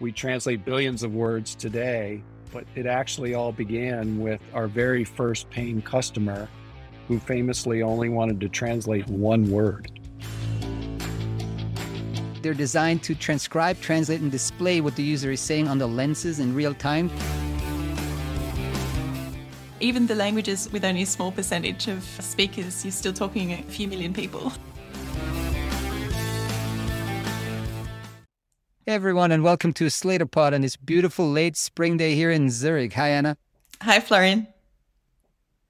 We translate billions of words today, but it actually all began with our very first paying customer who famously only wanted to translate one word. They're designed to transcribe, translate, and display what the user is saying on the lenses in real time. Even the languages with only a small percentage of speakers, you're still talking a few million people. Hey everyone, and welcome to SlatorPod on this beautiful late spring day here in Zurich. Hi, Anna. Hi, Florian.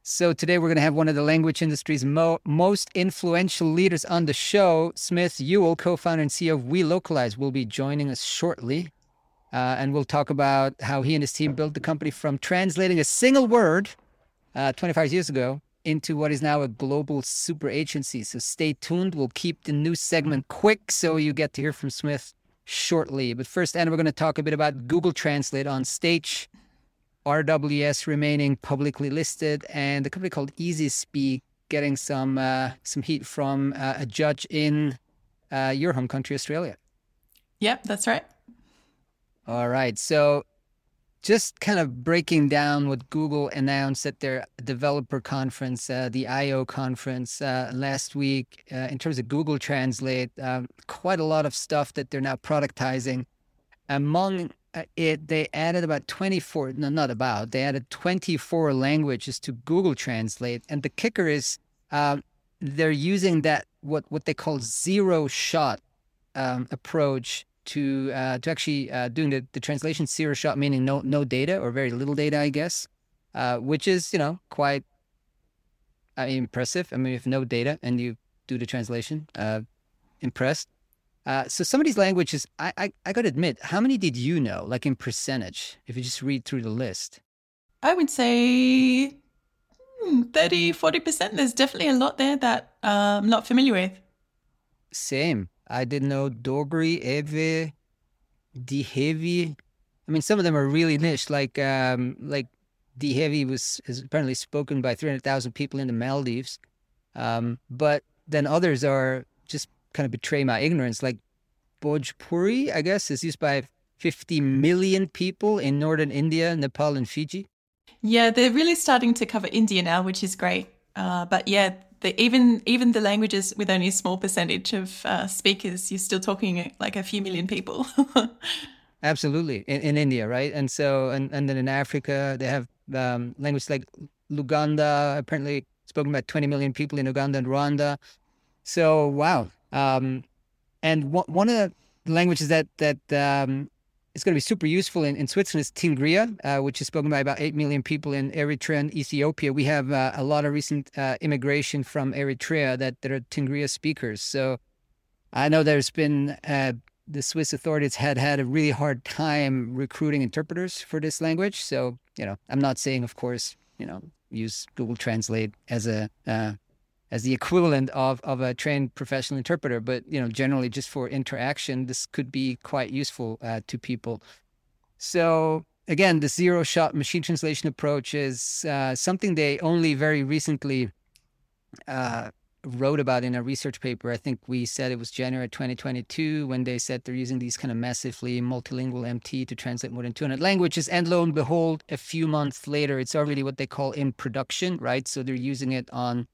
So today we're going to have one of the language industry's mo- most influential leaders on the show, Smith Yewell, co-founder and CEO of Welocalize, will be joining us shortly, uh, and we'll talk about how he and his team built the company from translating a single word uh, 25 years ago into what is now a global super agency. So stay tuned. We'll keep the new segment quick so you get to hear from Smith shortly. But first, Anna, we're going to talk a bit about Google Translate on stage, RWS remaining publicly listed, and a company called Easy Ezispeak getting some uh, some heat from uh, a judge in uh, your home country, Australia. Yep, that's right. All right. So just kind of breaking down what Google announced at their developer conference, uh, the I/O conference uh, last week, uh, in terms of Google Translate, um, quite a lot of stuff that they're now productizing. Among uh, it, they added about 24, no, not about, they added 24 languages to Google Translate. And the kicker is um, they're using that, what, what they call zero shot um, approach to uh, to actually uh, doing the, the translation zero shot, meaning no no data or very little data, I guess, uh, which is you know quite uh, impressive. I mean, if no data and you do the translation, uh, impressed. Uh, so some of these languages, I, I I got to admit, how many did you know, like in percentage, if you just read through the list? I would say hmm, 30, 40%. There's definitely a lot there that uh, I'm not familiar with. Same. I didn't know Dogri, Ewe, Dhivehi. I mean, some of them are really niche. Like um, like Dhivehi was is apparently spoken by three hundred thousand people in the Maldives, um, but then others are just kind of betray my ignorance. Like Bhojpuri, I guess, is used by fifty million people in northern India, Nepal, and Fiji. Yeah, they're really starting to cover India now, which is great. Uh, but yeah, the, even even the languages with only a small percentage of uh, speakers, you're still talking like a few million people. Absolutely, in, in India, right? And so, and, and then in Africa, they have um, languages like Luganda, apparently spoken by 20 million people in Uganda and Rwanda. So, wow. Um, and one, one of the languages that that um, it's going to be super useful in, in Switzerland is Tigrinya, uh, which is spoken by about 8 million people in Eritrea and Ethiopia. We have uh, a lot of recent uh, immigration from Eritrea that, that are Tigrinya speakers. So I know there's been, uh, the Swiss authorities had had a really hard time recruiting interpreters for this language. So, you know, I'm not saying, of course, you know, use Google Translate as a uh, as the equivalent of, of a trained professional interpreter. But you know, generally, just for interaction, this could be quite useful uh, to people. So again, the zero shot machine translation approach is uh, something they only very recently uh, wrote about in a research paper. I think we said it was January 2022 when they said they're using these kind of massively multilingual MT to translate more than 200 languages. And lo and behold, a few months later, it's already what they call in production, right? So they're using it on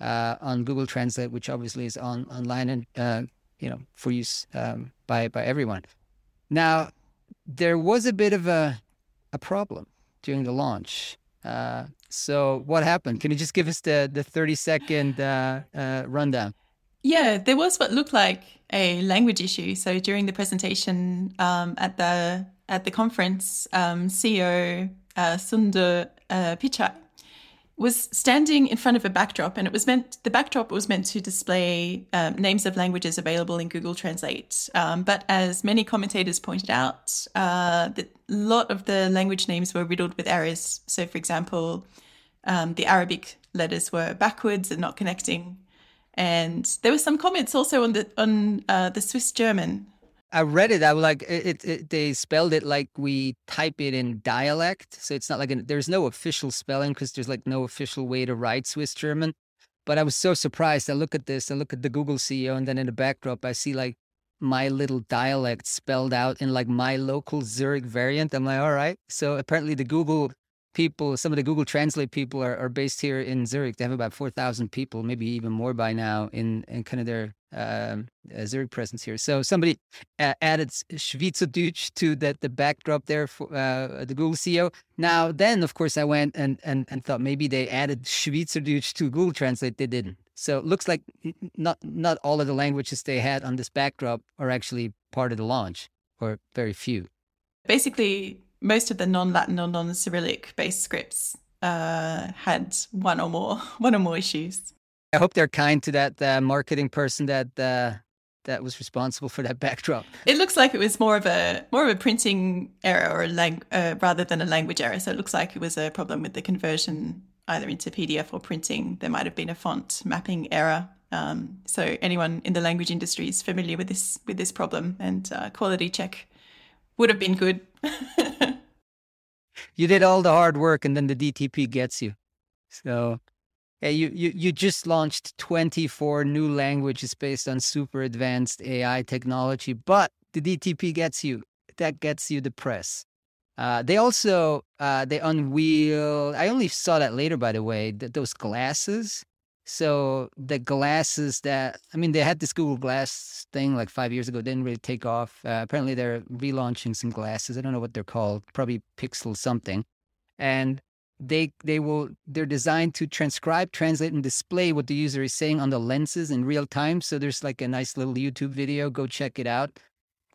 uh, on Google Translate, which obviously is on online and uh, you know for use um, by by everyone. Now, there was a bit of a a problem during the launch. Uh, so, what happened? Can you just give us the the thirty second uh, uh, rundown? Yeah, there was what looked like a language issue. So during the presentation um, at the at the conference, um, CEO uh, Sundar Pichai was standing in front of a backdrop, and it was meant the backdrop was meant to display um, names of languages available in Google Translate. Um, but as many commentators pointed out, uh, a lot of the language names were riddled with errors. So, for example, um, the Arabic letters were backwards and not connecting. And there were some comments also on the on uh, the Swiss German I read it. I was like, it, it, They spelled it like we type it in dialect, so it's not like an, there's no official spelling because there's like no official way to write Swiss German. But I was so surprised. I look at this. I look at the Google CEO, and then in the backdrop, I see like my little dialect spelled out in like my local Zurich variant. I'm like, all right. So apparently the Google people, some of the Google Translate people are, are based here in Zurich. They have about 4,000 people, maybe even more by now in, in kind of their um, uh, Zurich presence here. So somebody uh, added Schweizerdeutsch to the, the backdrop there for uh, the Google CEO. Now, then, of course, I went and, and, and thought maybe they added Schweizerdeutsch to Google Translate. They didn't. So it looks like not not all of the languages they had on this backdrop are actually part of the launch, or very few. Basically, most of the non-Latin or non-Cyrillic based scripts uh, had one or more one or more issues. I hope they're kind to that uh, marketing person that uh, that was responsible for that backdrop. It looks like it was more of a more of a printing error or a lang- uh, rather than a language error. So it looks like it was a problem with the conversion either into PDF or printing. There might have been a font mapping error. Um, so anyone in the language industry is familiar with this with this problem, and uh, quality check would have been good. you did all the hard work, and then the DTP gets you. So yeah, you, you, you just launched 24 new languages based on super advanced AI technology, but the DTP gets you. That gets you the press. Uh, they also uh, they unveil. I only saw that later, by the way. Th- those glasses. So the glasses that I mean, they had this Google Glass thing like five years ago. Didn't really take off. Uh, apparently, they're relaunching some glasses. I don't know what they're called. Probably Pixel something. And they they will they're designed to transcribe, translate, and display what the user is saying on the lenses in real time. So there's like a nice little YouTube video. Go check it out.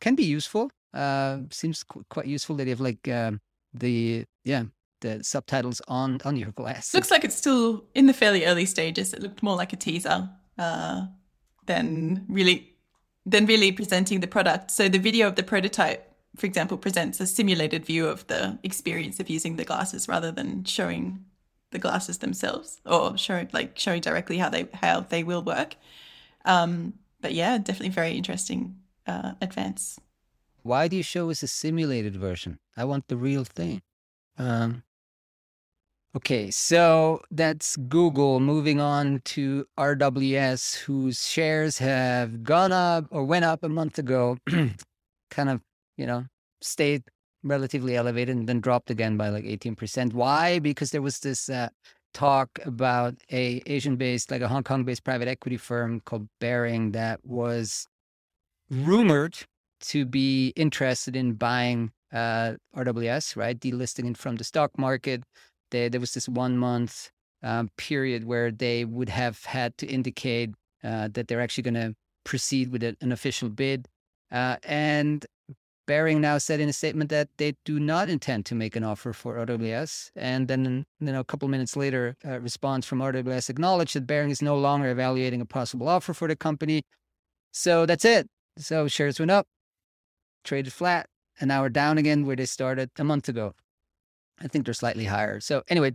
Can be useful uh, seems qu- quite useful that you have like um, the yeah the subtitles on on your glass. Looks like it's still in the fairly early stages. It looked more like a teaser uh, than really than really presenting the product. So the video of the prototype, for example, presents a simulated view of the experience of using the glasses rather than showing the glasses themselves or showing like showing directly how they how they will work. Um, but yeah, definitely very interesting uh, advance. Why do you show us a simulated version? I want the real thing. Um, okay, so that's Google. Moving on to RWS, whose shares have gone up or went up a month ago, kind of, you know, stayed relatively elevated and then dropped again by like 18%. Why? Because there was this uh, talk about a Asian-based, like a Hong Kong-based private equity firm called Baring that was rumored to be interested in buying uh, RWS, right? Delisting it from the stock market. They, there was this one month um, period where they would have had to indicate uh, that they're actually going to proceed with a, an official bid. Uh, and Baring now said in a statement that they do not intend to make an offer for RWS. And then, you know, a couple minutes later, a response from RWS acknowledged that Baring is no longer evaluating a possible offer for the company. So that's it. So shares went up traded flat, and now we're down again where they started a month ago. I think they're slightly higher. So anyway,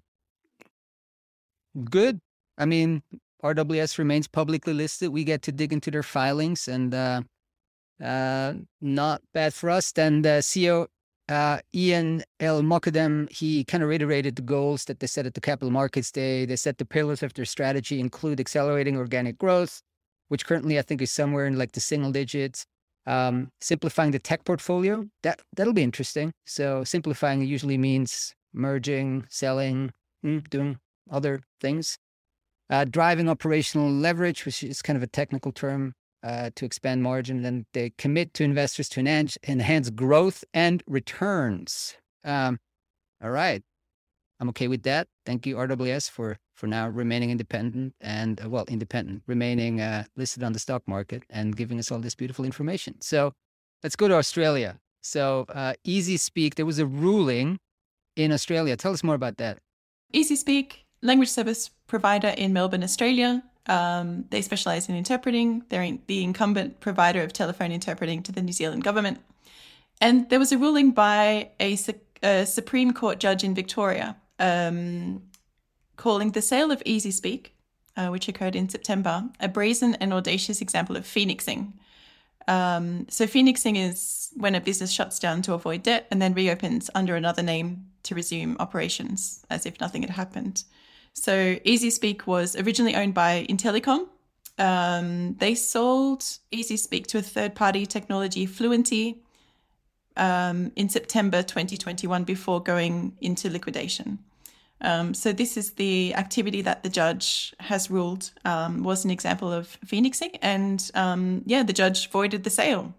good. I mean, RWS remains publicly listed. We get to dig into their filings, and uh, uh, not bad for us. Then the CEO uh, Ian El-Mokadem, he kind of reiterated the goals that they set at the Capital Markets Day. They said the pillars of their strategy include accelerating organic growth, which currently I think is somewhere in like the single digits, um, simplifying the tech portfolio, that, that'll be interesting. So simplifying usually means merging, selling, mm, doing other things. Uh, driving operational leverage, which is kind of a technical term uh, to expand margin. Then they commit to investors to enhance, enhance growth and returns. Um, all right. I'm okay with that. Thank you, RWS, for for now remaining independent and uh, well, independent, remaining uh, listed on the stock market and giving us all this beautiful information. So let's go to Australia. So uh, Ezispeak, there was a ruling in Australia. Tell us more about that. Ezispeak, language service provider in Melbourne, Australia. Um, they specialize in interpreting. They're the incumbent provider of telephone interpreting to the New Zealand government. And there was a ruling by a, a Supreme Court judge in Victoria um, calling the sale of Ezispeak, uh, which occurred in September, a brazen and audacious example of phoenixing. Um, so, phoenixing is when a business shuts down to avoid debt and then reopens under another name to resume operations as if nothing had happened. So, Ezispeak was originally owned by Intellicom, um, they sold Ezispeak to a third party technology, Fluency, um, in September 2021 before going into liquidation. Um, so this is the activity that the judge has ruled um, was an example of phoenixing, and um, yeah, the judge voided the sale.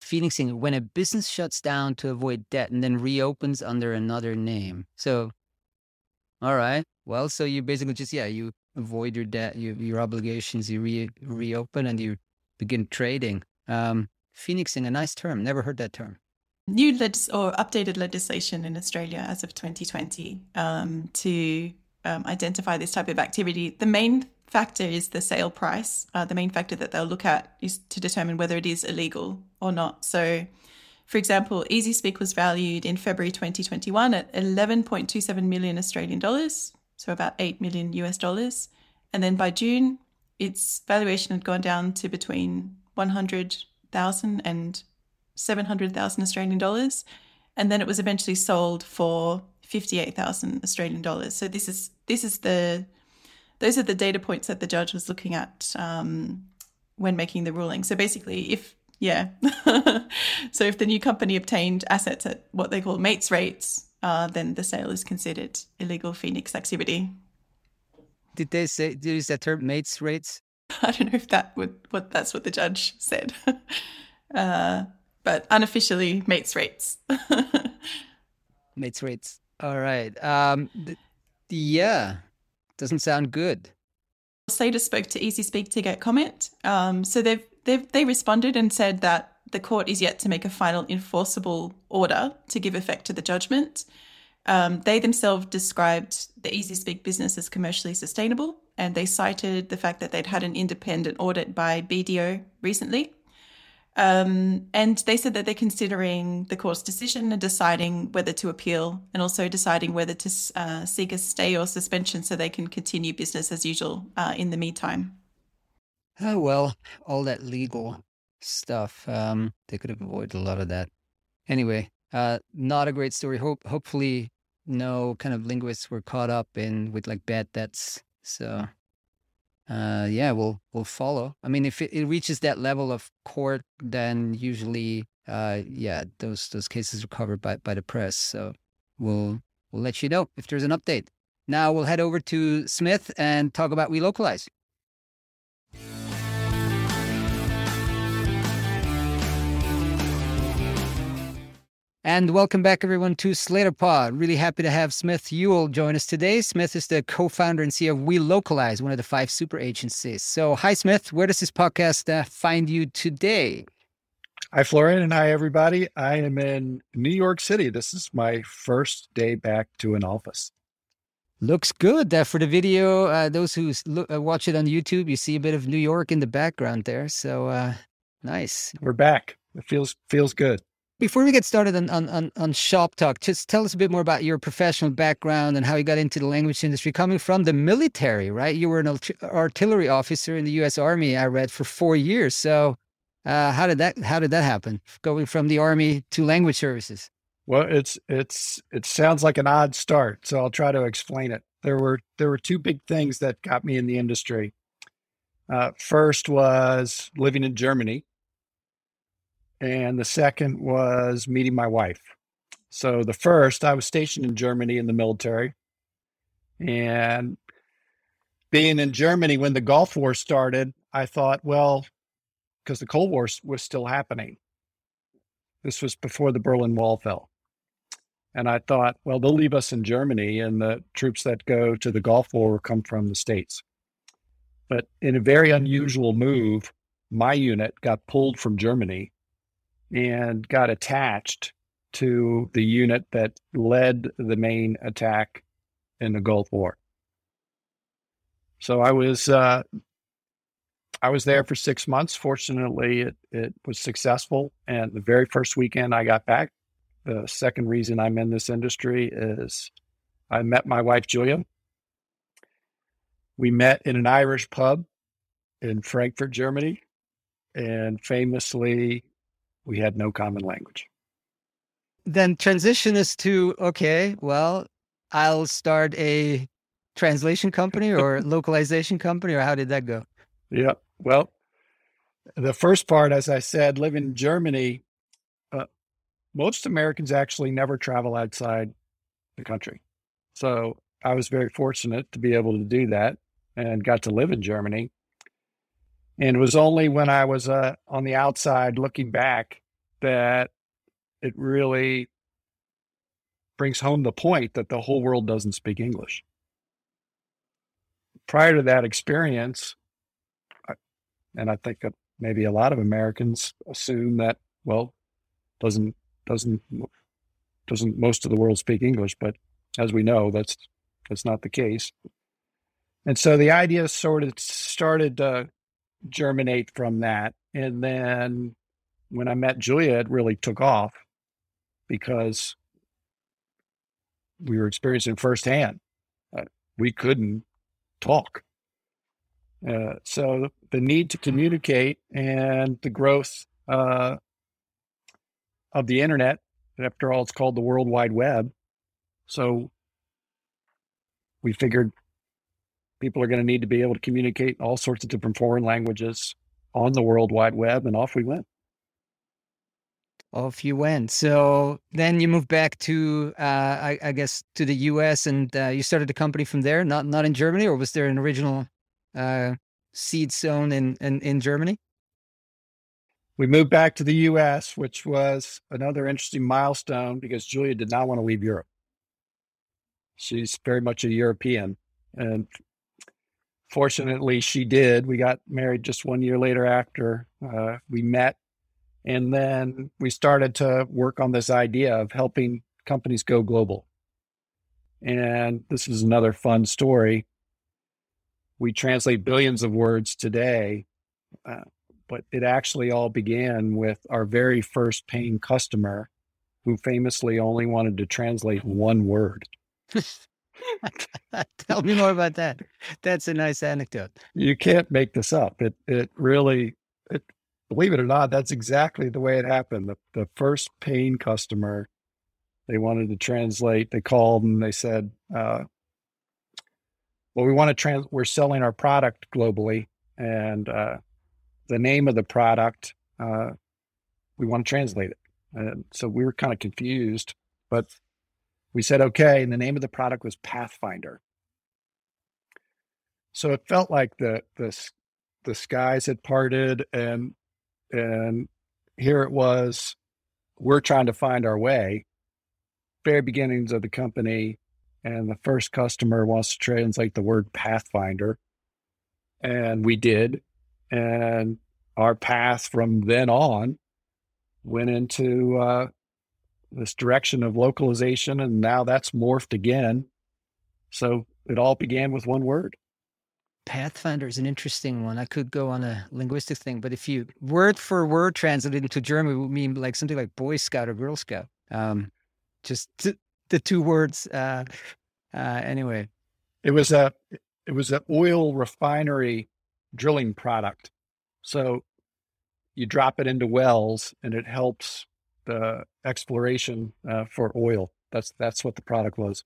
Phoenixing when a business shuts down to avoid debt and then reopens under another name. So, all right, well, so you basically just yeah, you avoid your debt, you, your obligations, you re- reopen, and you begin trading. Um, phoenixing, a nice term. Never heard that term new legis- or updated legislation in Australia as of 2020 um, to um, identify this type of activity. The main factor is the sale price. Uh, the main factor that they'll look at is to determine whether it is illegal or not. So, for example, Ezispeak was valued in February 2021 at 11.27 million Australian dollars, so about 8 million US dollars. And then by June, its valuation had gone down to between 100,000 and 700,000 Australian dollars. And then it was eventually sold for 58,000 Australian dollars. So this is this is the those are the data points that the judge was looking at um, when making the ruling. So basically, if yeah, so if the new company obtained assets at what they call mates rates, uh, then the sale is considered illegal Phoenix activity. Did they say did use that term mates rates? I don't know if that would what that's what the judge said. uh, but unofficially mates rates. mates rates. All right. Um, th- yeah, doesn't sound good. Slator spoke to Ezispeak to get comment. Um, so they've, they've they responded and said that the court is yet to make a final enforceable order to give effect to the judgment. Um, they themselves described the Ezispeak business as commercially sustainable, and they cited the fact that they'd had an independent audit by BDO recently um, and they said that they're considering the court's decision and deciding whether to appeal and also deciding whether to uh, seek a stay or suspension so they can continue business as usual uh, in the meantime. Oh, well, all that legal stuff. Um, they could have avoided a lot of that. Anyway, uh, not a great story. Hope, hopefully, no kind of linguists were caught up in with like bad debts. So uh, yeah, we'll we'll follow. I mean, if it, it, reaches that level of court, then usually, uh, yeah, those those cases are covered by by the press. So we'll we'll let you know if there's an update. Now we'll head over to Smith and talk about Welocalize. And welcome back, everyone, to SlatorPod. Really happy to have Smith Yewell join us today. Smith is the co founder and CEO of Welocalize, one of the five super agencies. So, hi, Smith. Where does this podcast uh, find you today? Hi, Florian, and hi, everybody. I am in New York City. This is my first day back to an office. Looks good uh, for the video. Uh, those who look, uh, watch it on YouTube, you see a bit of New York in the background there. So, uh, nice. We're back. It feels feels good. Before we get started on, on, on, Shop Talk, just tell us a bit more about your professional background and how you got into the language industry. Coming from the military, right? You were an artillery officer in the U.S. Army. I read for four years. So, uh, how did that how did that happen? Going from the army to language services. Well, it's it's it sounds like an odd start, so I'll try to explain it. There were there were two big things that got me in the industry. Uh, first was living in Germany and the second was meeting my wife. So the first, I was stationed in Germany in the military, and being in Germany when the Gulf War started, I thought, well, because the Cold War was still happening. This was before the Berlin Wall fell. And I thought, well, they'll leave us in Germany, and the troops that go to the Gulf War will come from the States. But in a very unusual move, my unit got pulled from Germany and got attached to the unit that led the main attack in the Gulf War. So I was uh, I was there for six months. Fortunately, it, it was successful. And the very first weekend I got back, the second reason I'm in this industry is I met my wife Julia. We met in an Irish pub in Frankfurt, Germany, and famously we had no common language. Then transition is to okay, well, I'll start a translation company or localization company, or how did that go? Yeah. Well, the first part, as I said, live in Germany. Uh, most Americans actually never travel outside the country. So I was very fortunate to be able to do that and got to live in Germany. And it was only when I was uh, on the outside looking back that it really brings home the point that the whole world doesn't speak English. Prior to that experience, and I think that maybe a lot of Americans assume that well, doesn't doesn't doesn't most of the world speak English, but as we know, that's that's not the case. And so the idea sort of started to germinate from that. And then when I met Julia, it really took off because we were experiencing firsthand. Uh, we couldn't talk. Uh, so the need to communicate and the growth uh, of the internet, after all, it's called the World Wide Web. So we figured people are going to need to be able to communicate in all sorts of different foreign languages on the World Wide Web, and off we went. Off you went. So then you moved back to, uh, I, I, guess, to the U.S. and uh, you started the company from there. Not not in Germany, or was there an original uh, seed sown in, in in Germany? We moved back to the U.S., which was another interesting milestone because Julia did not want to leave Europe. She's very much a European, and fortunately, she did. We got married just one year later after uh, we met and then we started to work on this idea of helping companies go global. And this is another fun story. We translate billions of words today, uh, but it actually all began with our very first paying customer who famously only wanted to translate one word. Tell me more about that. That's a nice anecdote. You can't make this up. It it really it believe it or not, that's exactly the way it happened. The, the first paying customer, they wanted to translate. They called and they said, uh, "Well, we want to trans. We're selling our product globally, and uh, the name of the product, uh, we want to translate it." And so we were kind of confused, but we said, "Okay." And the name of the product was Pathfinder. So it felt like the the the skies had parted and and here it was, we're trying to find our way. Very beginnings of the company, and the first customer wants to translate the word Pathfinder. And we did. And our path from then on went into uh, this direction of localization, and now that's morphed again. So it all began with one word. Pathfinder is an interesting one. I could go on a linguistic thing, but if you word for word translate into German, it would mean like something like Boy Scout or Girl Scout. Um, just t- the two words. Uh, uh, anyway, it was a it was an oil refinery drilling product. So you drop it into wells, and it helps the exploration uh, for oil. That's that's what the product was.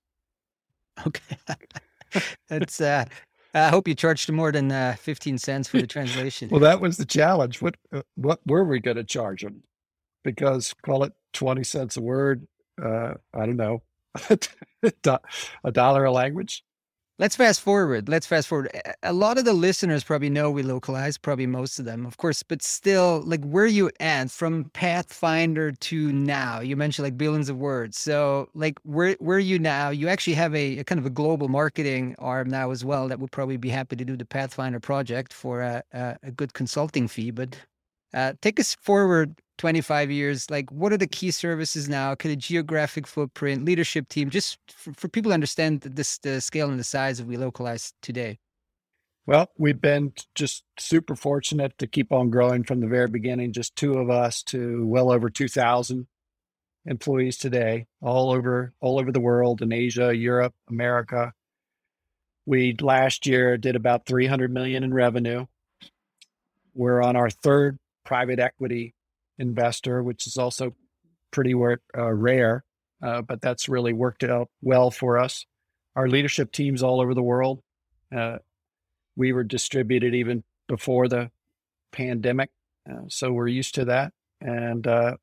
Okay, that's uh, I hope you charged more than uh, 15 cents for the translation. well, that was the challenge. What uh, what were we going to charge them? Because call it 20 cents a word. Uh, I don't know, a dollar a language. Let's fast forward. Let's fast forward. A lot of the listeners probably know Welocalize, probably most of them, of course, but still, like where you at from Pathfinder to now? You mentioned like billions of words. So, like, where where are you now? You actually have a, a kind of a global marketing arm now as well that would probably be happy to do the Pathfinder project for a, a, a good consulting fee. But uh, take us forward 25 years. Like, what are the key services now? Kind of geographic footprint, leadership team, just for, for people to understand this, the scale and the size of Welocalize today. Well, we've been just super fortunate to keep on growing from the very beginning. Just two of us to well over 2,000 employees today, all over all over the world in Asia, Europe, America. We last year did about 300 million in revenue. We're on our third private equity investor, which is also pretty uh, rare, uh, but that's really worked out well for us. Our leadership teams all over the world. Uh, we were distributed even before the pandemic, uh, so we're used to that, and uh,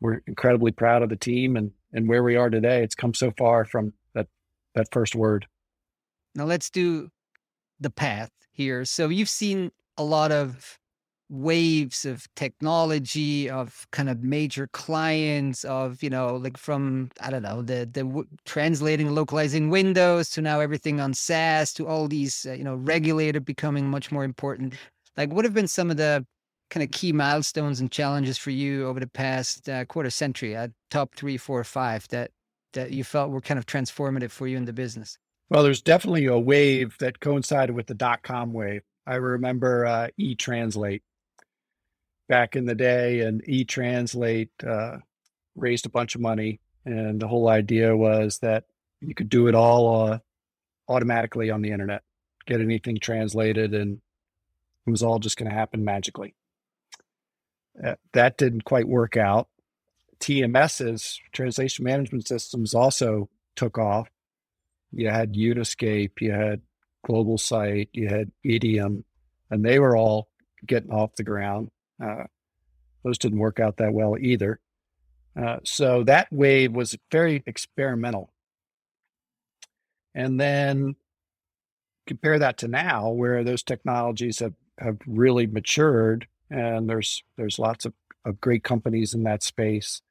we're incredibly proud of the team and and where we are today. It's come so far from that that first word. Now let's do the path here. So you've seen a lot of waves of technology of kind of major clients of you know like from i don't know the the w- translating localizing windows to now everything on saas to all these uh, you know regulated becoming much more important. Like what have been some of the kind of key milestones and challenges for you over the past uh, quarter century uh, top three four five that that you felt were kind of transformative for you in the business? Well there's definitely a wave that coincided with the dot-com wave. I remember uh, e-translate back in the day, and eTranslate uh, raised a bunch of money, and the whole idea was that you could do it all uh, automatically on the internet, get anything translated, and it was all just going to happen magically. Uh, that didn't quite work out. TMS's translation management systems also took off. You had Uniscape, you had GlobalSight, you had Idiom, and they were all getting off the ground. Uh, those didn't work out that well either. Uh, so that wave was very experimental. And then compare that to now, where those technologies have, have really matured, and there's there's lots of, of great companies in that space.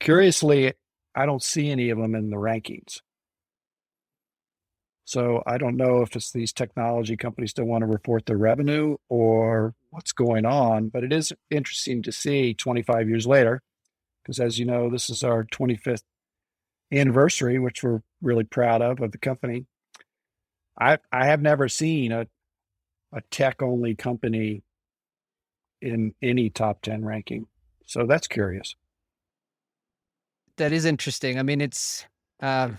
Curiously, I don't see any of them in the rankings. So I don't know if it's these technology companies don't want to report their revenue or what's going on, but it is interesting to see 25 years later, because as you know, this is our 25th anniversary, which we're really proud of of the company. I I have never seen a a tech only company in any top 10 ranking. So that's curious. That is interesting. I mean, it's uh,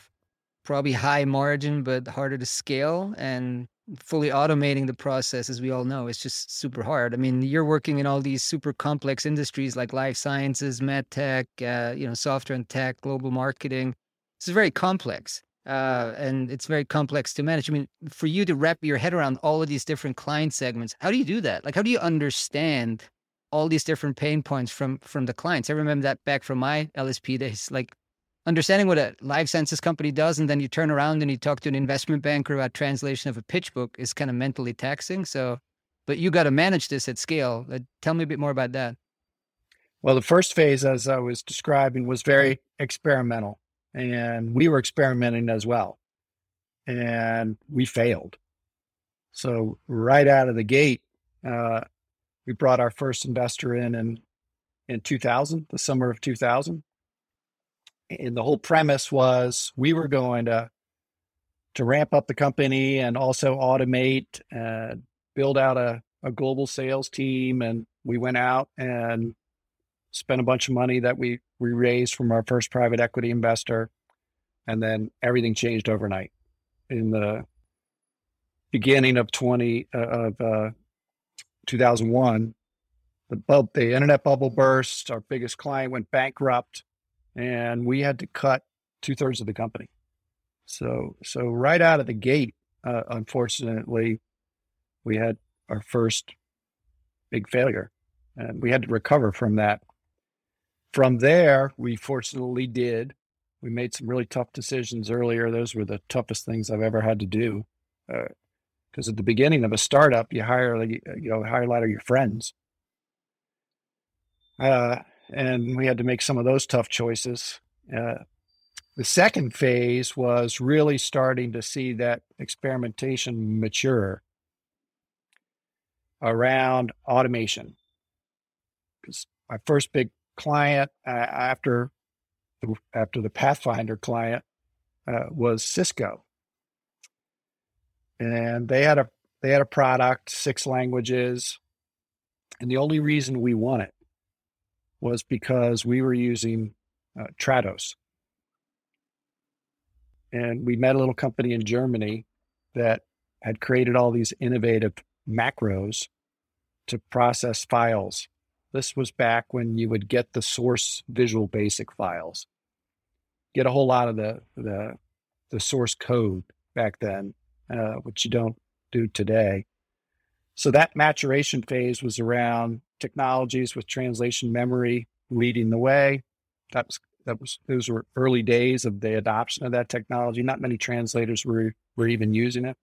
probably high margin but harder to scale and fully automating the process as we all know is just super hard. I mean you're working in all these super complex industries like life sciences med tech uh, you know software and tech global marketing. It's very complex uh, and it's very complex to manage. I mean for you to wrap your head around all of these different client segments how do you do that? Like how do you understand all these different pain points from from the clients? I remember that back from my lsp days like understanding what a life sciences company does and then you turn around and you talk to an investment banker about translation of a pitch book is kind of mentally taxing. So but you got to manage this at scale. Uh, tell me a bit more about that. Well the first phase as i was describing was very experimental and we were experimenting as well and we failed. So right out of the gate uh, we brought our first investor in in in 2000 the summer of 2000 and the whole premise was we were going to to ramp up the company and also automate and build out a, a global sales team and we went out and spent a bunch of money that we we raised from our first private equity investor and then everything changed overnight. In the beginning of 20 uh, of uh, 2001 the bub, the internet bubble burst our biggest client went bankrupt and we had to cut two thirds of the company. So so right out of the gate, uh, unfortunately, we had our first big failure, and we had to recover from that. From there, we fortunately did. We made some really tough decisions earlier. Those were the toughest things I've ever had to do. Because uh, at the beginning of a startup, you hire you know hire a lot of your friends. Uh, and we had to make some of those tough choices. Uh, the second phase was really starting to see that experimentation mature around automation. Because my first big client uh, after the, after the Pathfinder client uh, was Cisco, and they had a they had a product, six languages, and the only reason we won it was because we were using uh, Trados. And we met a little company in Germany that had created all these innovative macros to process files. This was back when you would get the source Visual Basic files, get a whole lot of the the, the source code back then, uh, which you don't do today. So that maturation phase was around technologies with translation memory leading the way. That was that was those were early days of the adoption of that technology. Not many translators were were even using it.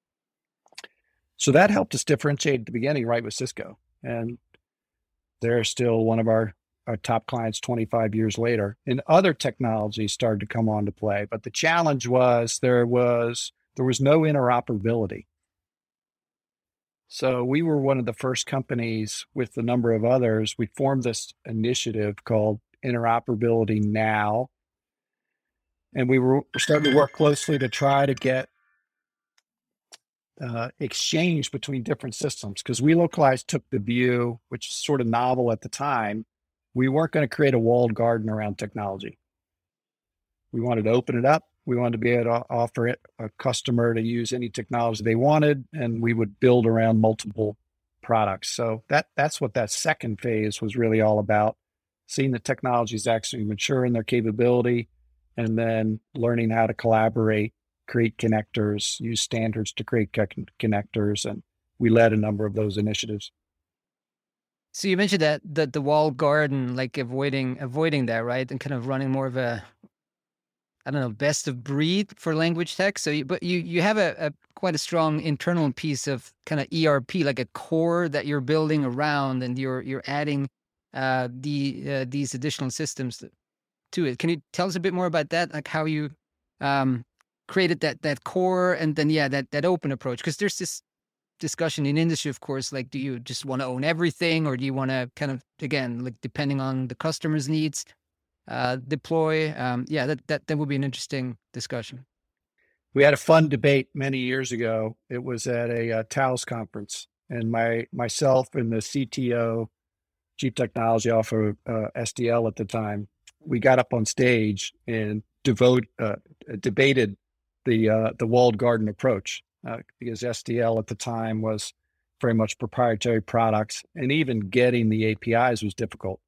So that helped us differentiate at the beginning, right, with Cisco. And they're still one of our, our top clients 25 years later. And other technologies started to come on to play. But the challenge was there was there was no interoperability. So we were one of the first companies with a number of others. We formed this initiative called Interoperability Now. And we were starting to work closely to try to get uh, exchange between different systems because we localized took the view, which is sort of novel at the time, we weren't going to create a walled garden around technology. We wanted to open it up we wanted to be able to offer it a customer to use any technology they wanted, and we would build around multiple products. So that that's what that second phase was really all about: seeing the technologies actually mature in their capability, and then learning how to collaborate, create connectors, use standards to create connectors, and we led a number of those initiatives. So you mentioned that that the walled garden, like avoiding avoiding that, right, and kind of running more of a I don't know, best of breed for language tech. So, you, but you you have a, a quite a strong internal piece of kind of ERP, like a core that you're building around, and you're you're adding uh, the uh, these additional systems to it. Can you tell us a bit more about that, like how you um, created that that core, and then yeah, that that open approach? Because there's this discussion in industry, of course. Like, do you just want to own everything, or do you want to kind of again, like depending on the customer's needs? Uh, deploy? Um, yeah, that, that that would be an interesting discussion. We had a fun debate many years ago. It was at a uh, TAUS conference, and my myself and the CTO, Chief Technology Officer uh, SDL at the time, we got up on stage and devote uh, debated the uh, the walled garden approach uh, because SDL at the time was very much proprietary products, and even getting the APIs was difficult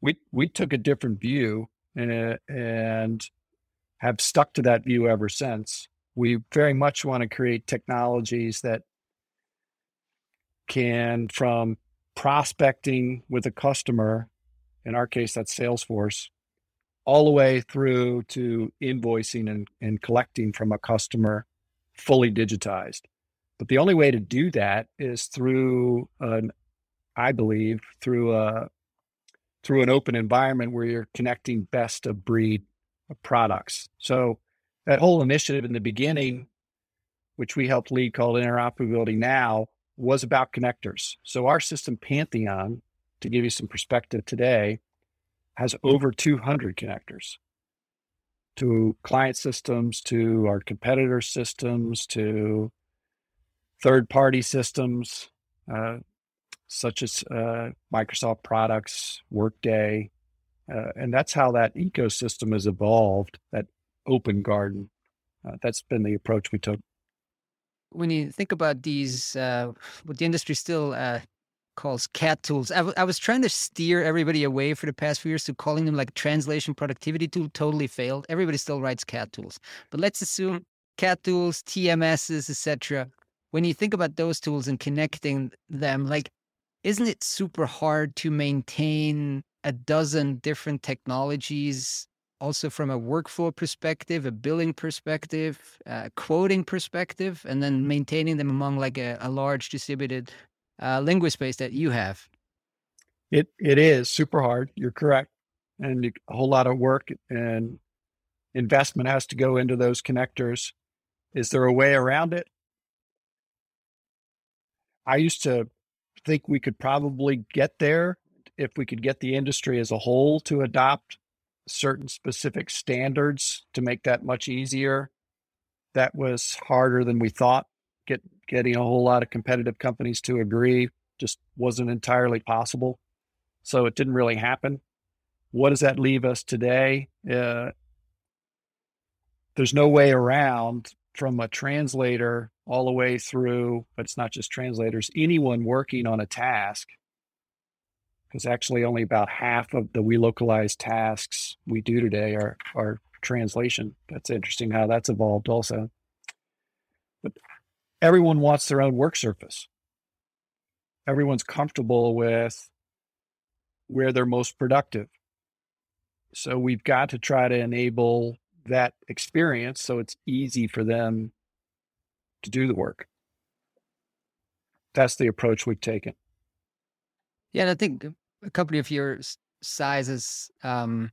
we we took a different view and, and have stuck to that view ever since. We very much want to create technologies that can, from prospecting with a customer, in our case, that's Salesforce, all the way through to invoicing and, and collecting from a customer fully digitized. But the only way to do that is through an, I believe, through a, through an open environment where you're connecting best of breed products. So that whole initiative in the beginning, which we helped lead called Interoperability Now, was about connectors. So our system Pantheon, to give you some perspective today, has over 200 connectors to client systems, to our competitor systems, to third party systems. Uh, such as uh, Microsoft products, Workday. Uh, and that's how that ecosystem has evolved, that open garden. Uh, that's been the approach we took. When you think about these, uh, what the industry still uh, calls CAT tools, I, w- I was trying to steer everybody away for the past few years to calling them like translation productivity tool, totally failed. Everybody still writes CAT tools. But let's assume CAT tools, TMSs, etc. When you think about those tools and connecting them, like isn't it super hard to maintain a dozen different technologies also from a workflow perspective a billing perspective a quoting perspective and then maintaining them among like a, a large distributed uh, linguist base that you have? It it is super hard you're correct and a whole lot of work and investment has to go into those connectors. Is there a way around it? I used to think we could probably get there if we could get the industry as a whole to adopt certain specific standards to make that much easier. That was harder than we thought. Get getting a whole lot of competitive companies to agree just wasn't entirely possible. So it didn't really happen. What does that leave us today? Uh, there's no way around from a translator all the way through, but it's not just translators, anyone working on a task, because actually only about half of the Welocalize tasks we do today are, are translation. That's interesting how that's evolved also. But everyone wants their own work surface. everyone's comfortable with where they're most productive. So we've got to try to enable that experience so it's easy for them to do the work. That's the approach we've taken. Yeah, and I think a company of your size is um,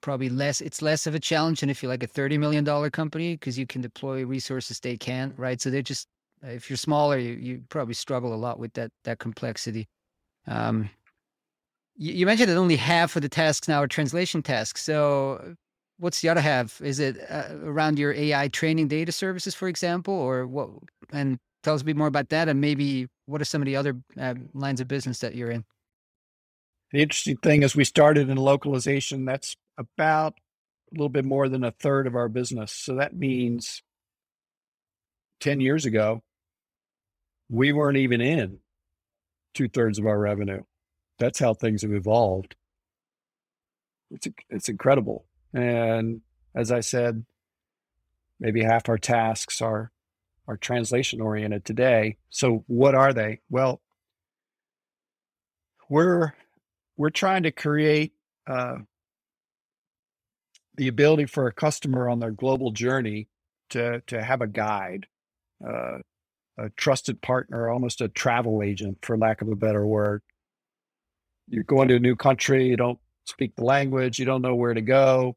probably less. It's less of a challenge than if you're like a thirty million dollar company because you can deploy resources they can't, right? So they're just if you're smaller, you, you probably struggle a lot with that that complexity. Um, you, you mentioned that only half of the tasks now are translation tasks. So what's the other half? Is it uh, around your AI training data services, for example, or what? And tell us a bit more about that, and maybe what are some of the other uh, lines of business that you're in? The interesting thing is we started in localization. That's about a little bit more than a third of our business. So that means 10 years ago, we weren't even in two thirds of our revenue. That's how things have evolved. It's, it's incredible. And as I said, maybe half our tasks are, are translation oriented today. So what are they? Well, we're, we're trying to create uh, the ability for a customer on their global journey to, to have a guide, uh, a trusted partner, almost a travel agent, for lack of a better word. You're going to a new country, you don't speak the language, you don't know where to go.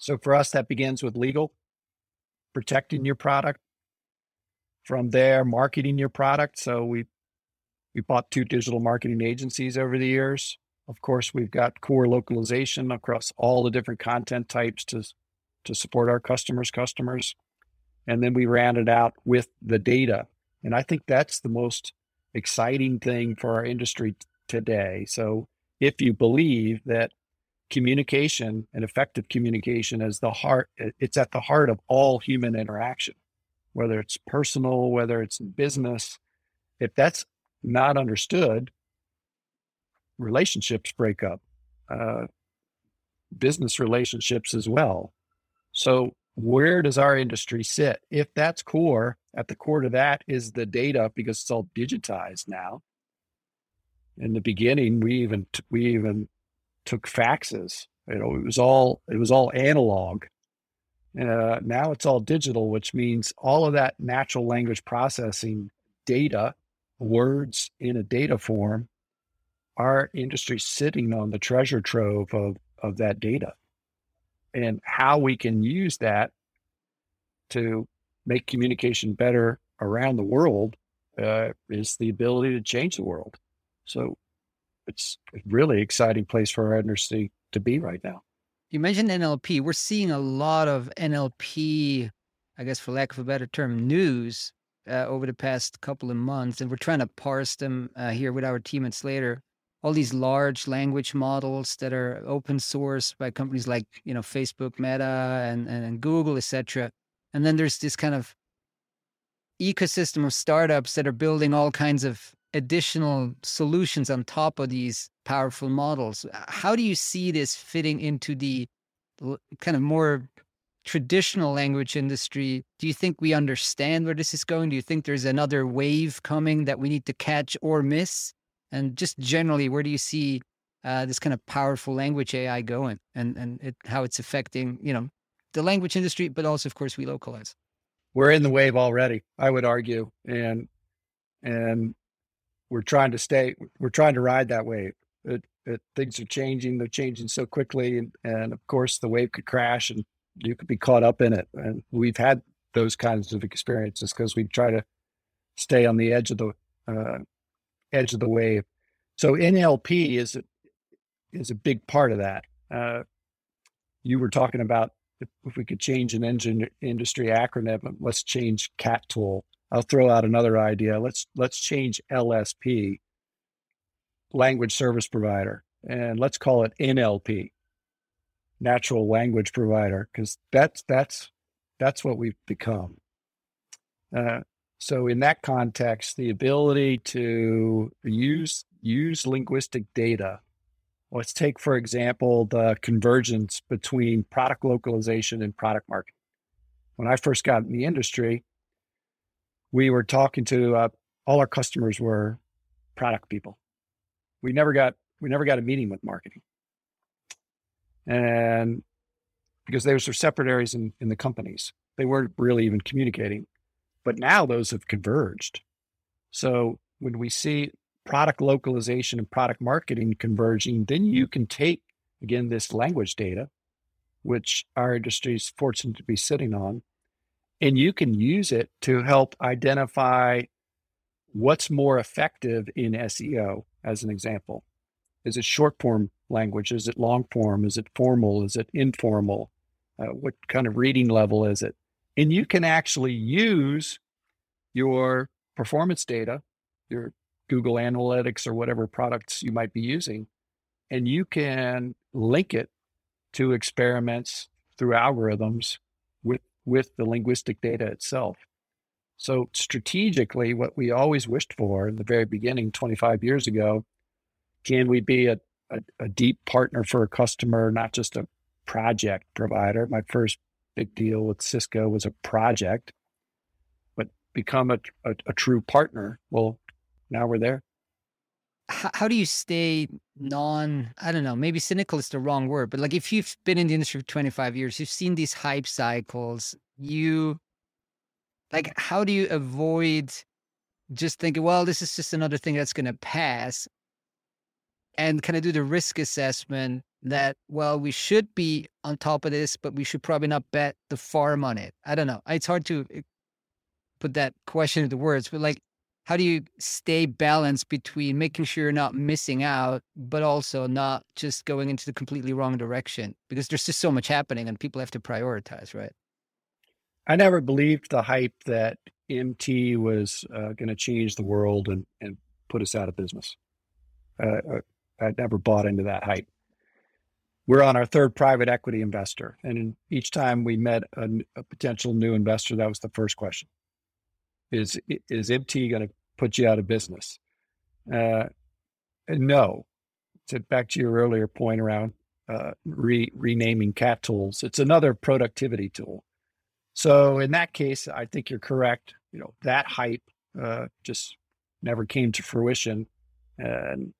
So for us, that begins with legal, protecting mm-hmm. your product. From there, marketing your product. So we we bought two digital marketing agencies over the years. Of course, we've got core localization across all the different content types to to support our customers' customers. And then we ran it out with the data. And I think that's the most exciting thing for our industry today. So if you believe that communication and effective communication is the heart, it's at the heart of all human interaction, whether it's personal, whether it's in business. If that's not understood, relationships break up, uh, business relationships as well. So where does our industry sit? If that's core, at the core to that is the data because it's all digitized now. In the beginning, we even we even took faxes. You know, it was all it was all analog. Uh, now it's all digital, which means all of that natural language processing data, words in a data form, our industry sitting on the treasure trove of of that data and how we can use that to make communication better around the world uh, is the ability to change the world. So it's a really exciting place for our industry to be right now. You mentioned NLP. We're seeing a lot of NLP, I guess, for lack of a better term, news uh, over the past couple of months, and we're trying to parse them uh, here with our team at Slator all these large language models that are open source by companies like you know Facebook, Meta, and and, and Google, etc. And then there's this kind of ecosystem of startups that are building all kinds of additional solutions on top of these powerful models. How do you see this fitting into the kind of more traditional language industry? Do you think we understand where this is going? Do you think there's another wave coming that we need to catch or miss? And just generally, where do you see uh, this kind of powerful language AI going, and and it, how it's affecting you know the language industry, but also, of course, we localize. We're in the wave already, I would argue, and and we're trying to stay. We're trying to ride that wave. It, it, things are changing. They're changing so quickly, and, and of course, the wave could crash, and you could be caught up in it. And we've had those kinds of experiences because we try to stay on the edge of the uh, edge of the wave. So NLP is is a big part of that. Uh, you were talking about if, if, we could change an engine industry acronym, let's change CAT tool. I'll throw out another idea. Let's let's change LSP, language service provider, and let's call it NLP, natural language provider, because that's that's that's what we've become. Uh, so in that context, the ability to use use linguistic data. Let's take, for example, the convergence between product localization and product marketing. When I first got in the industry, we were talking to uh, all our customers were product people. We never got we never got a meeting with marketing. And because those were separate areas in, in the companies. They weren't really even communicating. But now those have converged. So when we see product localization and product marketing converging, then you can take again this language data, which our industry is fortunate to be sitting on, and you can use it to help identify what's more effective in SEO, as an example. Is it short form language? Is it long form? Is it formal? Is it informal? Uh, what kind of reading level is it? And you can actually use your performance data, your Google Analytics or whatever products you might be using, and you can link it to experiments through algorithms with, the linguistic data itself. So, strategically, what we always wished for in the very beginning, 25 years ago, can we be a, a, a deep partner for a customer, not just a project provider? My first big deal with Cisco was a project, but become a, a, a true partner. Well, now we're there. How, how do you stay non, I don't know, maybe cynical is the wrong word, but like if you've been in the industry for 25 years, you've seen these hype cycles, you like, how do you avoid just thinking, well, this is just another thing that's going to pass and kind of do the risk assessment that well we should be on top of this but we should probably not bet the farm on it. I don't know it's hard to eh, put that question into words but like how do you stay balanced between making sure you're not missing out but also not just going into the completely wrong direction? Because there's just so much happening and people have to prioritize right? I never believed the hype that mt was uh, going to change the world and, and put us out of business. Uh, uh I never bought into that hype. We're on our third private equity investor, and each time we met a, a potential new investor, that was the first question: Is is MT going to put you out of business? Uh, no. To back to your earlier point around uh, re, renaming cat tools, it's another productivity tool. So in that case, I think you're correct. You know that hype uh, just never came to fruition, and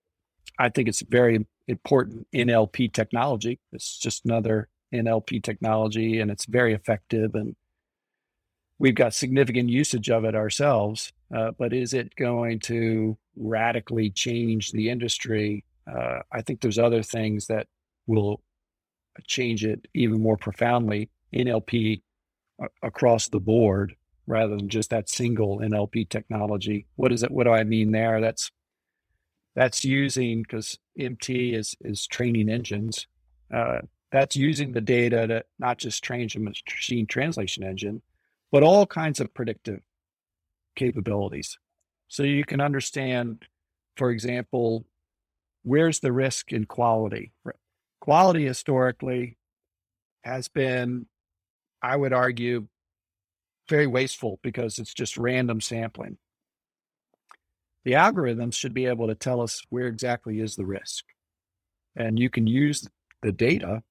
I think it's very important NLP technology. It's just another NLP technology and it's very effective and we've got significant usage of it ourselves. Uh, but is it going to radically change the industry? Uh, I think there's other things that will change it even more profoundly. NLP uh, across the board rather than just that single NLP technology. What is it? What do I mean there? That's that's using because MT is is training engines. Uh, that's using the data to not just train a machine translation engine, but all kinds of predictive capabilities. So you can understand, for example, where's the risk in quality? Quality historically has been, I would argue, very wasteful because it's just random sampling the algorithms should be able to tell us where exactly is the risk. And you can use the data,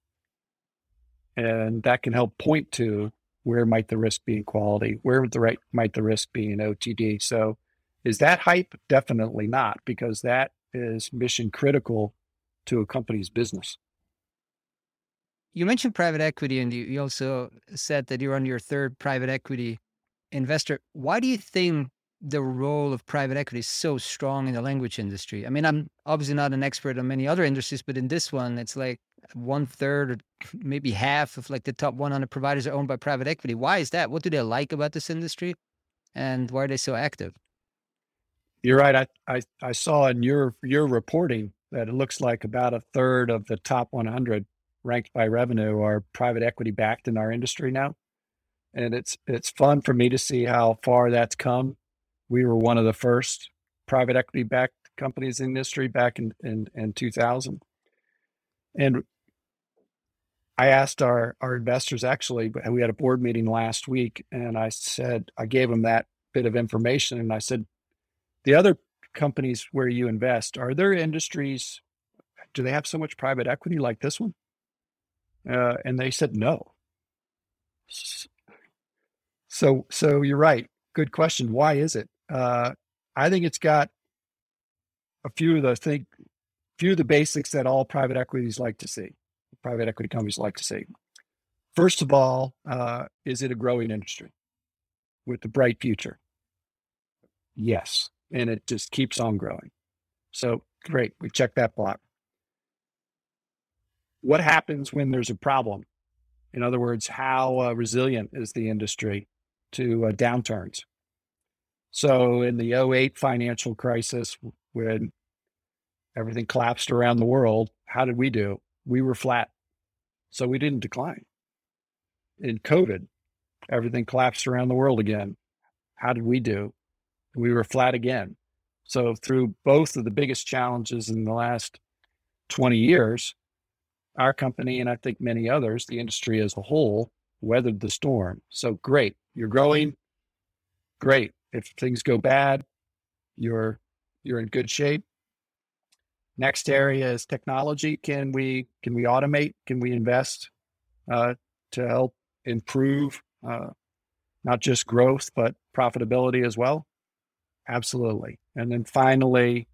and that can help point to where might the risk be in quality, where the right might the risk be in OTD. So, is that hype? Definitely not, because that is mission critical to a company's business. You mentioned private equity, and you, you also said that you're on your third private equity investor. Why do you think the role of private equity is so strong in the language industry. I mean, I'm obviously not an expert on many other industries, but in this one, it's like one third or maybe half of like the top 100 providers are owned by private equity. Why is that? What do they like about this industry, and why are they so active? You're right. I I, I saw in your your reporting that it looks like about a third of the top 100 ranked by revenue are private equity backed in our industry now and it's it's fun for me to see how far that's come we were one of the first private equity backed companies in industry back in, in, in 2000. And I asked our, our investors actually, we had a board meeting last week, and I said, I gave them that bit of information. And I said, the other companies where you invest, are there industries, do they have so much private equity like this one? Uh, and they said, no. So, so you're right. Good question. Why is it? Uh, I think it's got a few of the think few of the basics that all private equities like to see, private equity companies like to see. First of all, uh, is it a growing industry with a bright future? Yes, and it just keeps on growing. So great, we check that block. What happens when there's a problem? In other words, how uh, resilient is the industry to uh, downturns? So in the 08 financial crisis, when everything collapsed around the world, how did we do? We were flat. So we didn't decline. In COVID, everything collapsed around the world again. How did we do? We were flat again. So through both of the biggest challenges in the last 20 years, our company and I think many others, the industry as a whole, weathered the storm. So great. You're growing. Great. If things go bad, you're you're in good shape. Next area is technology. Can we can we automate? Can we invest uh, to help improve uh, not just growth but profitability as well? Absolutely. And then finally,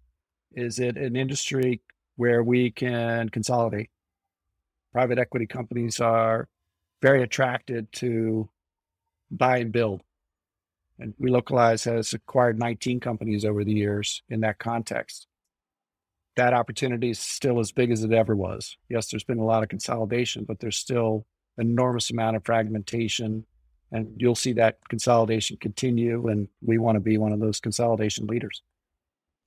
is it an industry where we can consolidate? Private equity companies are very attracted to buy and build. And Welocalize has acquired 19 companies over the years in that context. That opportunity is still as big as it ever was. Yes, there's been a lot of consolidation, but there's still enormous amount of fragmentation. And you'll see that consolidation continue. And we want to be one of those consolidation leaders.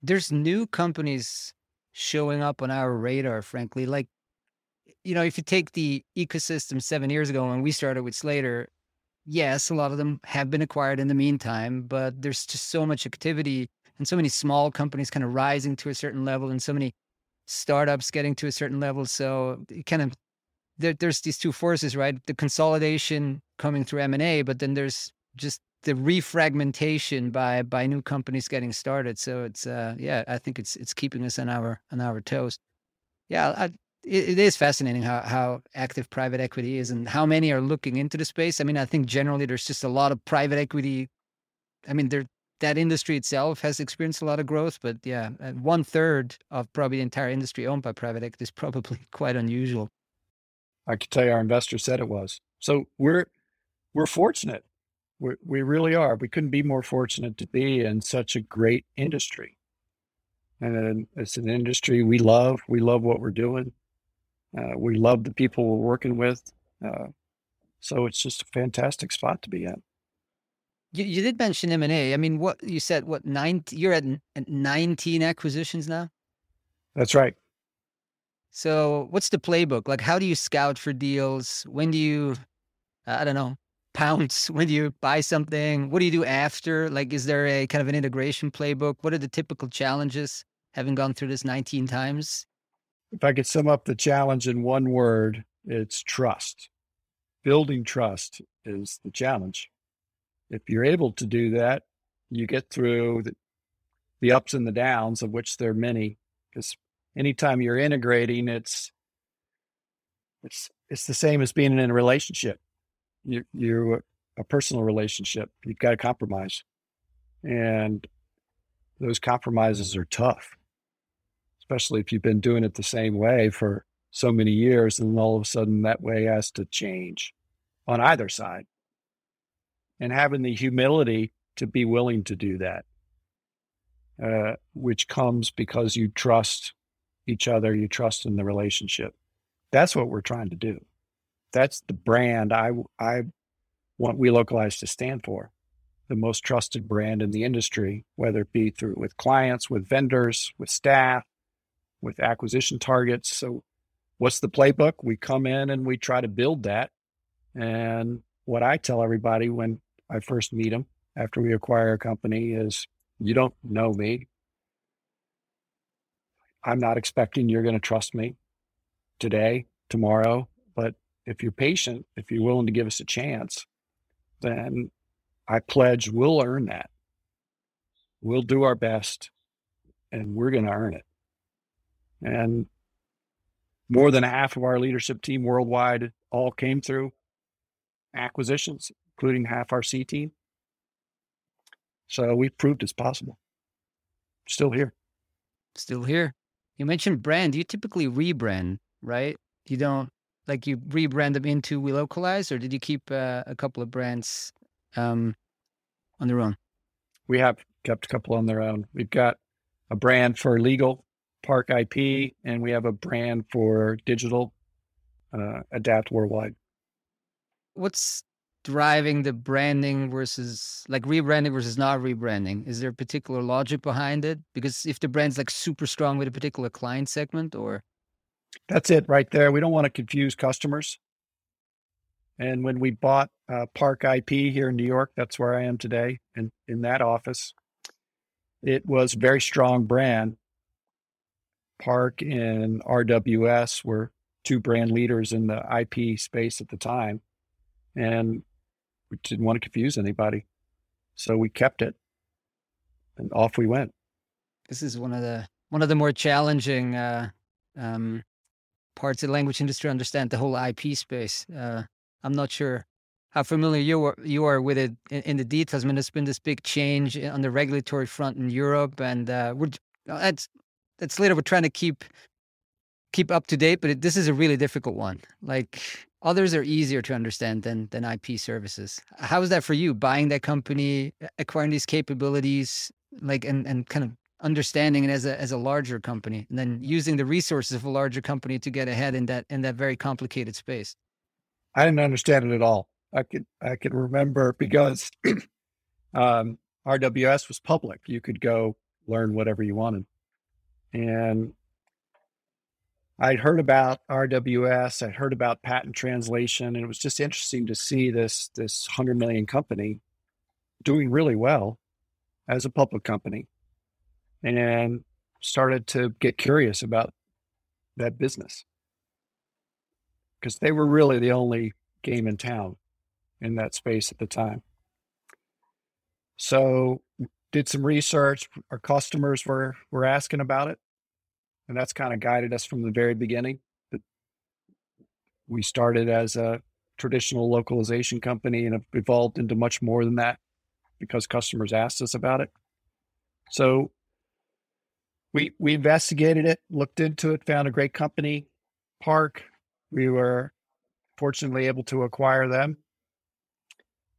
There's new companies showing up on our radar, frankly. Like, you know, if you take the ecosystem seven years ago when we started with Slator, yes, a lot of them have been acquired in the meantime, but there's just so much activity and so many small companies kind of rising to a certain level and so many startups getting to a certain level. So it kind of there, there's these two forces, right? The consolidation coming through M&A, but then there's just the refragmentation by by new companies getting started. So it's uh yeah, I think it's it's keeping us on our on our toes. Yeah, I, it, it is fascinating how, how active private equity is and how many are looking into the space. I mean, I think generally there's just a lot of private equity. I mean, there that industry itself has experienced a lot of growth, but yeah, uh, one third of probably the entire industry owned by private equity is probably quite unusual. I could tell you our investor said it was. So we're we're fortunate. We we really are. We couldn't be more fortunate to be in such a great industry. And it's an industry we love. We love what we're doing. Uh, we love the people we're working with. Uh, so it's just a fantastic spot to be in. You, you did mention M and A. I mean, what you said? What nine? You're at, at nineteen acquisitions now. That's right. So, what's the playbook? Like, how do you scout for deals? When do you, I don't know, pounce? When do you buy something? What do you do after? Like, is there a kind of an integration playbook? What are the typical challenges having gone through this 19 times? If I could sum up the challenge in one word, it's trust. Building trust is the challenge. If you're able to do that, you get through the, the ups and the downs, of which there are many. Because anytime you're integrating, it's it's it's the same as being in a relationship. You, you're a personal relationship. You've got to compromise, and those compromises are tough especially if you've been doing it the same way for so many years, and all of a sudden that way has to change on either side. And having the humility to be willing to do that, uh, which comes because you trust each other, you trust in the relationship. That's what we're trying to do. That's the brand I I want Welocalize to stand for. The most trusted brand in the industry, whether it be through with clients, with vendors, with staff, with acquisition targets. So, what's the playbook? We come in and we try to build that. And what I tell everybody when I first meet them after we acquire a company is you don't know me. I'm not expecting you're going to trust me today, tomorrow. But if you're patient, if you're willing to give us a chance, then I pledge we'll earn that. We'll do our best and we're going to earn it. And more than half of our leadership team worldwide all came through acquisitions, including half our C team. So we proved it's possible. Still here. Still here. You mentioned brand. You typically rebrand, right? You don't like you rebrand them into Welocalize, or did you keep uh, a couple of brands um, on their own? We have kept a couple on their own. We've got a brand for legal, Park IP, and we have a brand for digital, uh, Adapt Worldwide. What's driving the branding versus like rebranding versus not rebranding? Is there a particular logic behind it? Because if the brand's like super strong with a particular client segment, or that's it right there. We don't want to confuse customers. And when we bought uh, Park IP here in New York, that's where I am today, and in that office, it was a very strong brand. Park and RWS were two brand leaders in the IP space at the time, and we didn't want to confuse anybody, so we kept it, and off we went. This is one of the one of the more challenging uh, um, parts of the language industry. Understand the whole IP space. Uh, I'm not sure how familiar you are, you are with it in, in, the details. I mean, there's been this big change on the regulatory front in Europe, and uh, we're that's that's later. We're trying to keep keep up to date, but it, this is a really difficult one. Like others are easier to understand than than IP services. How is that for you? Buying that company, acquiring these capabilities, like and and kind of understanding it as a as a larger company, and then using the resources of a larger company to get ahead in that in that very complicated space. I didn't understand it at all. I could I could remember because um, RWS was public. You could go learn whatever you wanted, and I'd heard about RWS. I'd heard about patent translation, and it was just interesting to see this this hundred million company doing really well as a public company, and started to get curious about that business because they were really the only game in town in that space at the time. So did some research. Our customers were were asking about it, and that's kind of guided us from the very beginning. We started as a traditional localization company and have evolved into much more than that because customers asked us about it. So we we investigated it, looked into it, found a great company, Park. We were fortunately able to acquire them.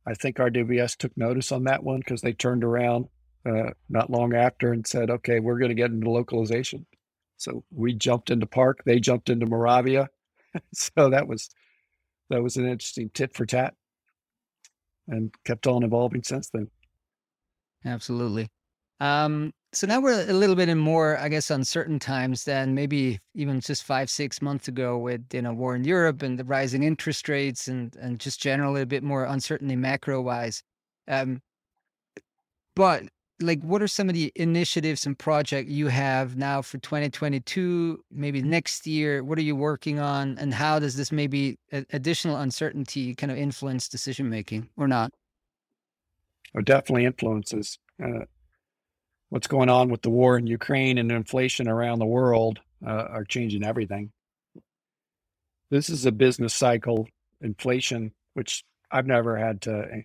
I think RWS took notice on that one because they turned around uh, not long after and said, "Okay, we're going to get into localization." So we jumped into Park. They jumped into Moravia. so that was that was an interesting tit for tat, and kept on evolving since then. Absolutely. Um, so now we're a little bit in more, I guess, uncertain times than maybe even just five, six months ago with you know war in Europe and the rising interest rates and and just generally a bit more uncertainty macro wise. Um, but like, what are some of the initiatives and projects you have now for 2022, maybe next year? What are you working on, and how does this maybe additional uncertainty kind of influence decision making or not? It definitely influences. Uh, what's going on with the war in Ukraine and inflation around the world uh, are changing everything. This is a business cycle inflation, which I've never had to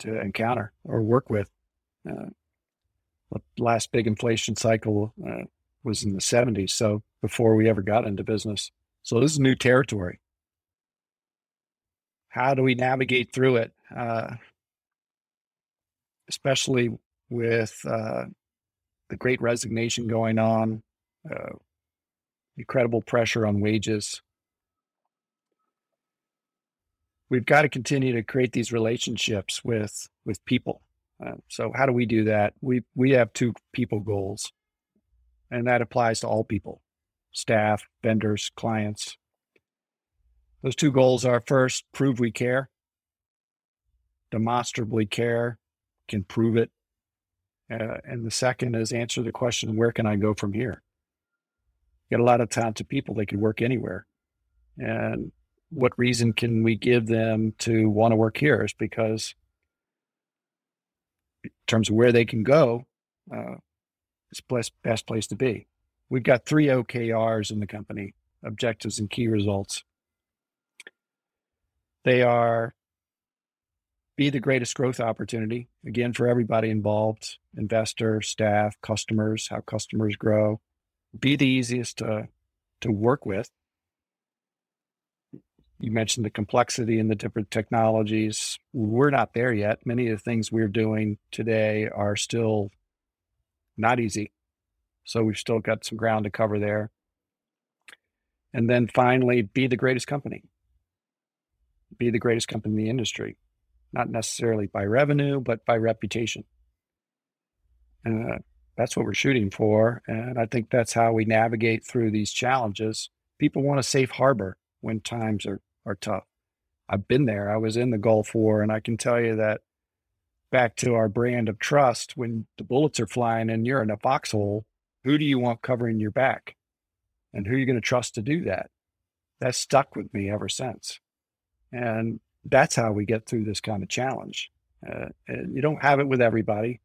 to encounter or work with. Uh, the last big inflation cycle uh, was in the 70s, so before we ever got into business. So this is new territory. How do we navigate through it? Uh, especially with uh, the great resignation going on, uh, incredible pressure on wages. We've got to continue to create these relationships with with people. Uh, so how do we do that? We we have two people goals, and that applies to all people, staff, vendors, clients. Those two goals are first, prove we care, demonstrably care, can prove it, uh, and the second is answer the question, where can I go from here? Get a lot of talented people, they could work anywhere. And what reason can we give them to want to work here? Is because in terms of where they can go, uh, it's the best place to be. We've got three OKRs in the company, objectives and key results. They are be the greatest growth opportunity again for everybody involved investor staff customers how customers grow be the easiest to to work with you mentioned the complexity and the different technologies we're not there yet many of the things we're doing today are still not easy so we've still got some ground to cover there and then finally be the greatest company be the greatest company in the industry not necessarily by revenue, but by reputation. Uh, that's what we're shooting for. And I think that's how we navigate through these challenges. People want a safe harbor when times are, are tough. I've been there. I was in the Gulf War, and I can tell you that back to our brand of trust, when the bullets are flying and you're in a foxhole, who do you want covering your back? And who are you going to trust to do that? That's stuck with me ever since. And that's how we get through this kind of challenge. Uh, and you don't have it with everybody,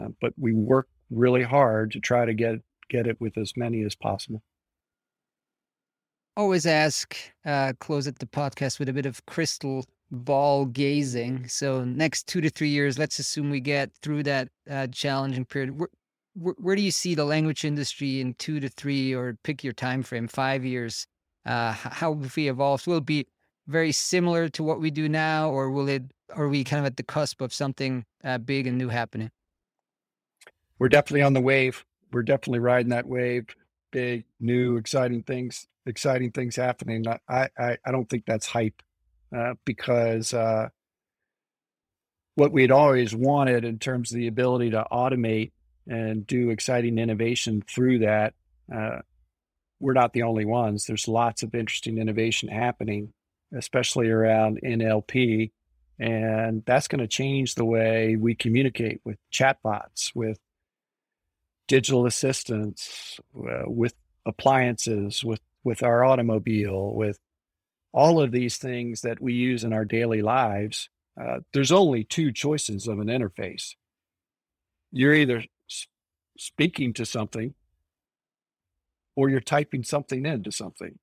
uh, but we work really hard to try to get get it with as many as possible. Always ask, uh, close at the podcast with a bit of crystal ball gazing. So next two to three years, let's assume we get through that uh, challenging period. Where, where, where, do you see the language industry in two to three, or pick your time frame, five years? Uh, how have we evolved? Will it be very similar to what we do now, or will it? Are we kind of at the cusp of something uh, big and new happening? We're definitely on the wave. We're definitely riding that wave. Big, new, exciting things. Exciting things happening. I I, I don't think that's hype, uh, because uh, what we'd always wanted in terms of the ability to automate and do exciting innovation through that. Uh, we're not the only ones. There's lots of interesting innovation happening especially around NLP. And that's going to change the way we communicate with chatbots, with digital assistants, uh, with appliances, with, with our automobile, with all of these things that we use in our daily lives. Uh, there's only two choices of an interface. You're either speaking to something or you're typing something into something.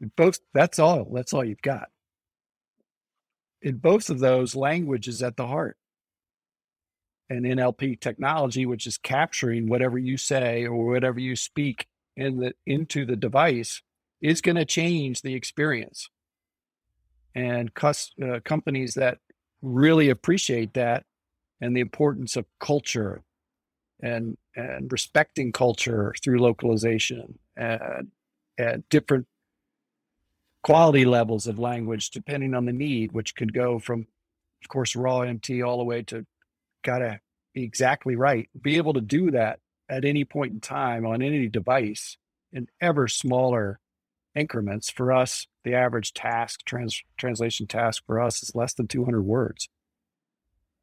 And Both that's all. That's all you've got. In both of those, language is at the heart. And NLP technology, which is capturing whatever you say or whatever you speak in the into the device, is going to change the experience. And cus, uh, companies that really appreciate that and the importance of culture and and respecting culture through localization and, and different quality levels of language depending on the need, which could go from, of course, raw MT all the way to gotta be exactly right. Be able to do that at any point in time on any device in ever smaller increments. For us, the average task, trans, translation task for us is less than 200 words.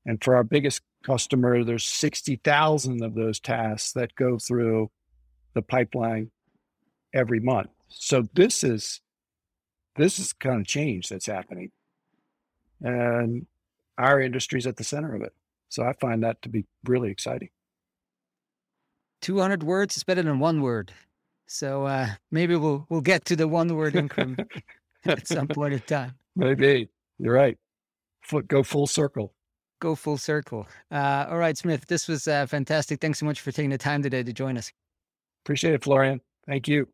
And for our biggest customer, there's 60,000 of those tasks that go through the pipeline every month. So this is this is kind of change that's happening. And our industry is at the center of it. So I find that to be really exciting. 200 words is better than one word. So uh, maybe we'll we'll get to the one word increment at some point in time. Maybe you're right. Foot go full circle. Go full circle. Uh, all right, Smith. This was uh, fantastic. Thanks so much for taking the time today to join us. Appreciate it, Florian. Thank you.